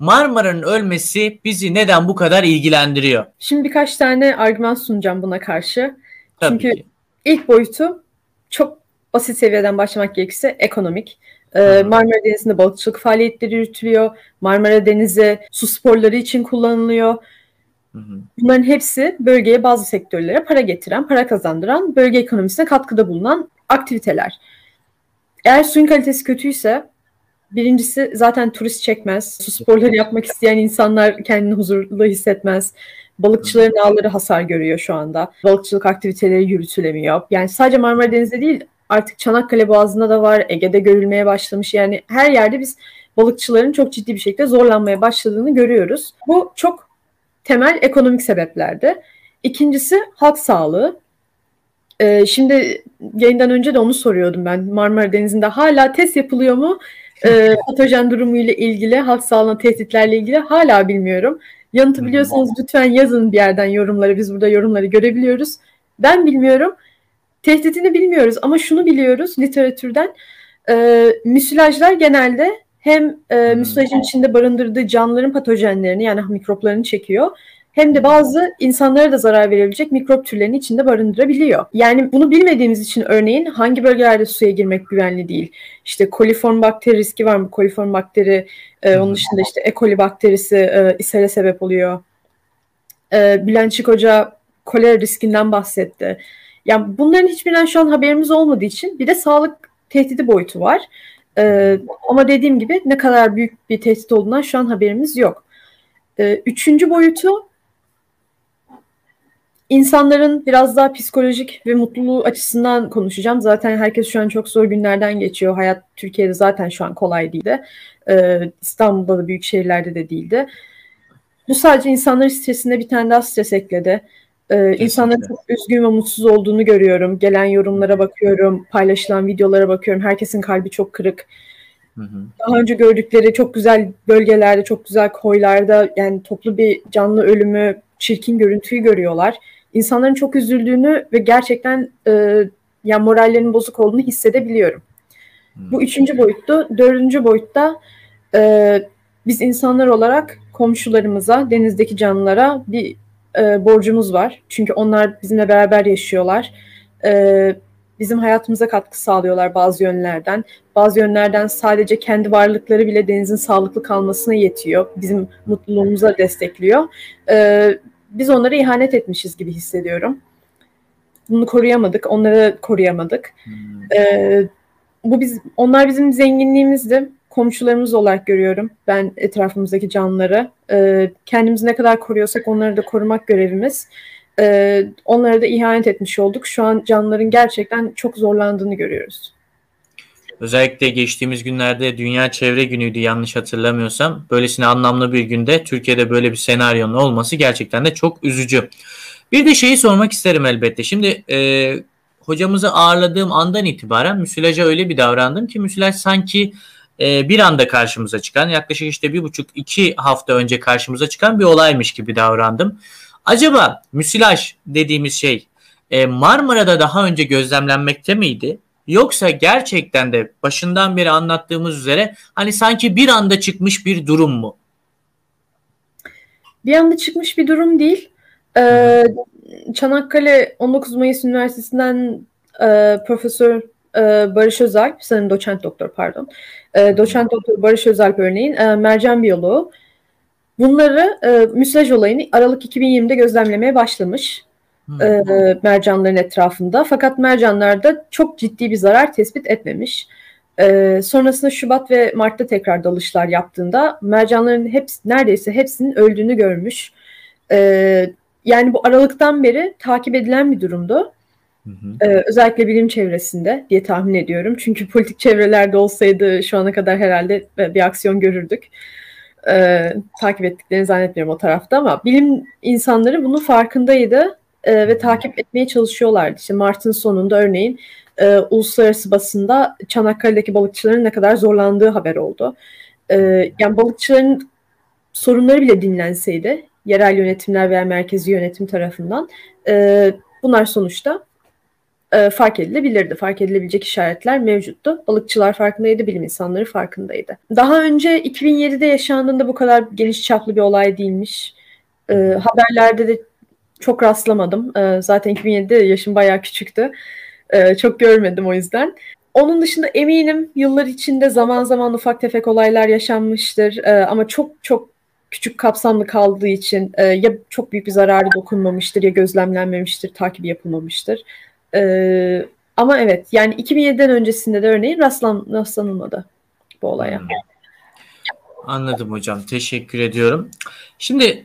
Marmara'nın ölmesi bizi neden bu kadar ilgilendiriyor? Şimdi birkaç tane argüman sunacağım buna karşı. Tabii Çünkü ki. ilk boyutu çok basit seviyeden başlamak gerekirse ekonomik. Ee, Marmara Denizi'nde balıkçılık faaliyetleri yürütülüyor. Marmara Denizi su sporları için kullanılıyor. Bunların hepsi bölgeye bazı sektörlere para getiren, para kazandıran, bölge ekonomisine katkıda bulunan aktiviteler. Eğer suyun kalitesi kötüyse birincisi zaten turist çekmez. Su sporları yapmak isteyen insanlar kendini huzurlu hissetmez. Balıkçıların ağları hasar görüyor şu anda. Balıkçılık aktiviteleri yürütülemiyor. Yani sadece Marmara Denizi'nde değil artık Çanakkale Boğazı'nda da var. Ege'de görülmeye başlamış. Yani her yerde biz balıkçıların çok ciddi bir şekilde zorlanmaya başladığını görüyoruz. Bu çok temel ekonomik sebeplerde. İkincisi halk sağlığı. Ee, şimdi yayından önce de onu soruyordum ben. Marmara Denizi'nde hala test yapılıyor mu? Ee, patojen durumu ile ilgili, halk sağlığına tehditlerle ilgili hala bilmiyorum. Yanıtı biliyorsanız lütfen yazın bir yerden yorumları. Biz burada yorumları görebiliyoruz. Ben bilmiyorum. Tehditini bilmiyoruz ama şunu biliyoruz literatürden. E, müsilajlar genelde hem e, müsilajın içinde barındırdığı canlıların patojenlerini yani mikroplarını çekiyor hem de bazı insanlara da zarar verebilecek mikrop türlerini içinde barındırabiliyor. Yani bunu bilmediğimiz için örneğin hangi bölgelerde suya girmek güvenli değil. İşte koliform bakteri riski var mı? Koliform bakteri, e, onun dışında işte E. coli bakterisi e, ishale sebep oluyor. E, Bülent Çık Hoca kolera riskinden bahsetti. Yani bunların hiçbirinden şu an haberimiz olmadığı için bir de sağlık tehdidi boyutu var. Ee, ama dediğim gibi ne kadar büyük bir tehdit olduğundan şu an haberimiz yok. Ee, üçüncü boyutu insanların biraz daha psikolojik ve mutluluğu açısından konuşacağım. Zaten herkes şu an çok zor günlerden geçiyor. Hayat Türkiye'de zaten şu an kolay değildi. Ee, İstanbul'da da büyük şehirlerde de değildi. Bu sadece insanların stresine bir tane daha stres ekledi. Ee, insanların çok üzgün ve mutsuz olduğunu görüyorum. Gelen yorumlara bakıyorum, paylaşılan videolara bakıyorum. Herkesin kalbi çok kırık. Hı hı. Daha önce gördükleri çok güzel bölgelerde, çok güzel koylarda yani toplu bir canlı ölümü, çirkin görüntüyü görüyorlar. İnsanların çok üzüldüğünü ve gerçekten e, yani morallerinin bozuk olduğunu hissedebiliyorum. Bu üçüncü boyuttu. Dördüncü boyutta e, biz insanlar olarak komşularımıza, denizdeki canlılara bir e, borcumuz var. Çünkü onlar bizimle beraber yaşıyorlar. E, bizim hayatımıza katkı sağlıyorlar bazı yönlerden. Bazı yönlerden sadece kendi varlıkları bile denizin sağlıklı kalmasına yetiyor. Bizim mutluluğumuza destekliyor. E, biz onlara ihanet etmişiz gibi hissediyorum. Bunu koruyamadık, onları koruyamadık. Hmm. E, bu biz, onlar bizim zenginliğimizdi komşularımız olarak görüyorum ben etrafımızdaki canlıları. E, kendimizi ne kadar koruyorsak onları da korumak görevimiz. E, onlara da ihanet etmiş olduk. Şu an canlıların gerçekten çok zorlandığını görüyoruz. Özellikle geçtiğimiz günlerde Dünya Çevre Günü'ydü yanlış hatırlamıyorsam. Böylesine anlamlı bir günde Türkiye'de böyle bir senaryonun olması gerçekten de çok üzücü. Bir de şeyi sormak isterim elbette. Şimdi e, hocamızı ağırladığım andan itibaren müsilaja öyle bir davrandım ki müsilaj sanki e, bir anda karşımıza çıkan yaklaşık işte bir buçuk iki hafta önce karşımıza çıkan bir olaymış gibi davrandım. Acaba müsilaj dediğimiz şey e, Marmara'da daha önce gözlemlenmekte miydi? Yoksa gerçekten de başından beri anlattığımız üzere hani sanki bir anda çıkmış bir durum mu? Bir anda çıkmış bir durum değil. Ee, Çanakkale 19 Mayıs Üniversitesi'nden e, Profesör e, Barış Özalp, sanırım doçent doktor pardon. E, doçent doktor Barış Özalp örneğin e, mercan biyoloğu. Bunları e, müsilaj olayını Aralık 2020'de gözlemlemeye başlamış. Hmm. E, mercanların etrafında. Fakat mercanlarda çok ciddi bir zarar tespit etmemiş. E, sonrasında Şubat ve Mart'ta tekrar dalışlar yaptığında mercanların hepsi, neredeyse hepsinin öldüğünü görmüş. E, yani bu Aralık'tan beri takip edilen bir durumdu. Ee, özellikle bilim çevresinde diye tahmin ediyorum. Çünkü politik çevrelerde olsaydı şu ana kadar herhalde bir aksiyon görürdük. Ee, takip ettiklerini zannetmiyorum o tarafta ama bilim insanları bunun farkındaydı e, ve takip etmeye çalışıyorlardı. İşte Mart'ın sonunda örneğin e, uluslararası basında Çanakkale'deki balıkçıların ne kadar zorlandığı haber oldu. E, yani balıkçıların sorunları bile dinlenseydi yerel yönetimler veya merkezi yönetim tarafından e, bunlar sonuçta e, fark edilebilirdi. Fark edilebilecek işaretler mevcuttu. Balıkçılar farkındaydı, bilim insanları farkındaydı. Daha önce 2007'de yaşandığında bu kadar geniş çaplı bir olay değilmiş. E, haberlerde de çok rastlamadım. E, zaten 2007'de yaşım bayağı küçüktü. E, çok görmedim o yüzden. Onun dışında eminim yıllar içinde zaman zaman ufak tefek olaylar yaşanmıştır. E, ama çok çok küçük kapsamlı kaldığı için e, ya çok büyük bir zararı dokunmamıştır ya gözlemlenmemiştir, takibi yapılmamıştır. Ama evet yani 2007'den öncesinde de örneğin rastlan, rastlanılmadı bu olaya. Hmm. Anladım hocam. Teşekkür ediyorum. Şimdi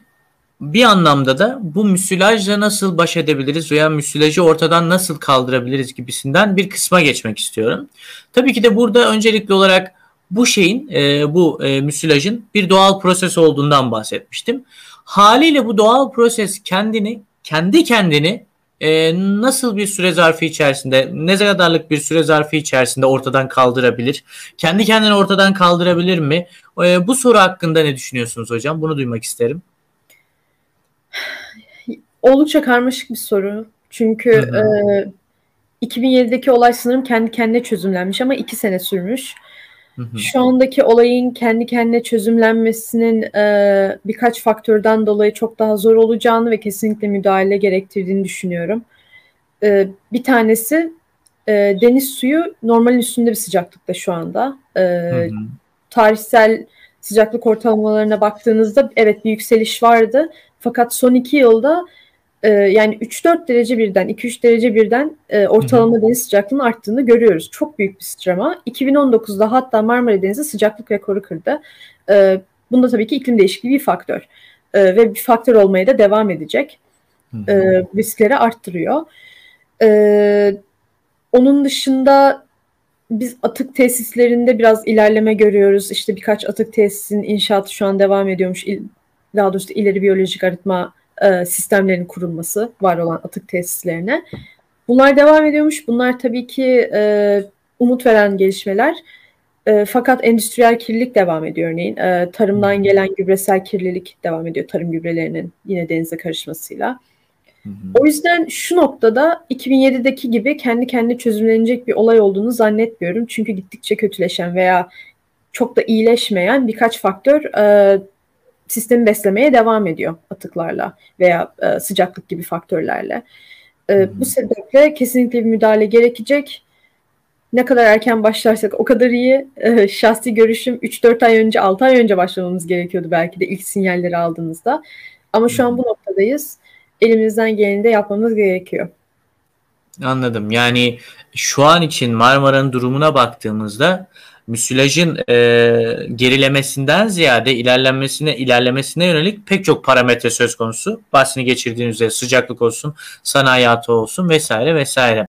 bir anlamda da bu müsilajla nasıl baş edebiliriz veya müsilajı ortadan nasıl kaldırabiliriz gibisinden bir kısma geçmek istiyorum. Tabii ki de burada öncelikli olarak bu şeyin, e, bu e, müsilajın bir doğal proses olduğundan bahsetmiştim. Haliyle bu doğal proses kendini, kendi kendini e, nasıl bir süre zarfı içerisinde, ne kadarlık bir süre zarfı içerisinde ortadan kaldırabilir? Kendi kendini ortadan kaldırabilir mi? E, bu soru hakkında ne düşünüyorsunuz hocam? Bunu duymak isterim. Oldukça karmaşık bir soru. Çünkü e, 2007'deki olay sanırım kendi kendine çözümlenmiş ama iki sene sürmüş. Şu andaki olayın kendi kendine çözümlenmesinin e, birkaç faktörden dolayı çok daha zor olacağını ve kesinlikle müdahale gerektirdiğini düşünüyorum. E, bir tanesi e, deniz suyu normalin üstünde bir sıcaklıkta şu anda. E, tarihsel sıcaklık ortalamalarına baktığınızda evet bir yükseliş vardı. Fakat son iki yılda e, yani 3-4 derece birden, 2-3 derece birden e, ortalama deniz sıcaklığının arttığını görüyoruz. Çok büyük bir sıçrama. 2019'da hatta Marmara Denizi sıcaklık rekoru kırdı. E, bunda tabii ki iklim değişikliği bir faktör. E, ve bir faktör olmaya da devam edecek. E, riskleri arttırıyor. E, onun dışında biz atık tesislerinde biraz ilerleme görüyoruz. İşte birkaç atık tesisin inşaatı şu an devam ediyormuş. Daha doğrusu ileri biyolojik arıtma e, sistemlerin kurulması var olan atık tesislerine. Bunlar devam ediyormuş. Bunlar tabii ki e, umut veren gelişmeler. E, fakat endüstriyel kirlilik devam ediyor örneğin. E, tarımdan gelen gübresel kirlilik devam ediyor. Tarım gübrelerinin yine denize karışmasıyla. O yüzden şu noktada 2007'deki gibi kendi kendine çözümlenecek bir olay olduğunu zannetmiyorum. Çünkü gittikçe kötüleşen veya çok da iyileşmeyen birkaç faktör e, sistemi beslemeye devam ediyor atıklarla veya e, sıcaklık gibi faktörlerle. E, bu sebeple kesinlikle bir müdahale gerekecek. Ne kadar erken başlarsak o kadar iyi. E, şahsi görüşüm 3-4 ay önce, 6 ay önce başlamamız gerekiyordu belki de ilk sinyalleri aldığımızda. Ama şu an bu noktadayız. Elimizden geleni de yapmamız gerekiyor. Anladım. Yani şu an için Marmara'nın durumuna baktığımızda müsilajın e, gerilemesinden ziyade ilerlenmesine ilerlemesine yönelik pek çok parametre söz konusu. Bahsini geçirdiğiniz üzere sıcaklık olsun, sanayi hayatı olsun vesaire vesaire.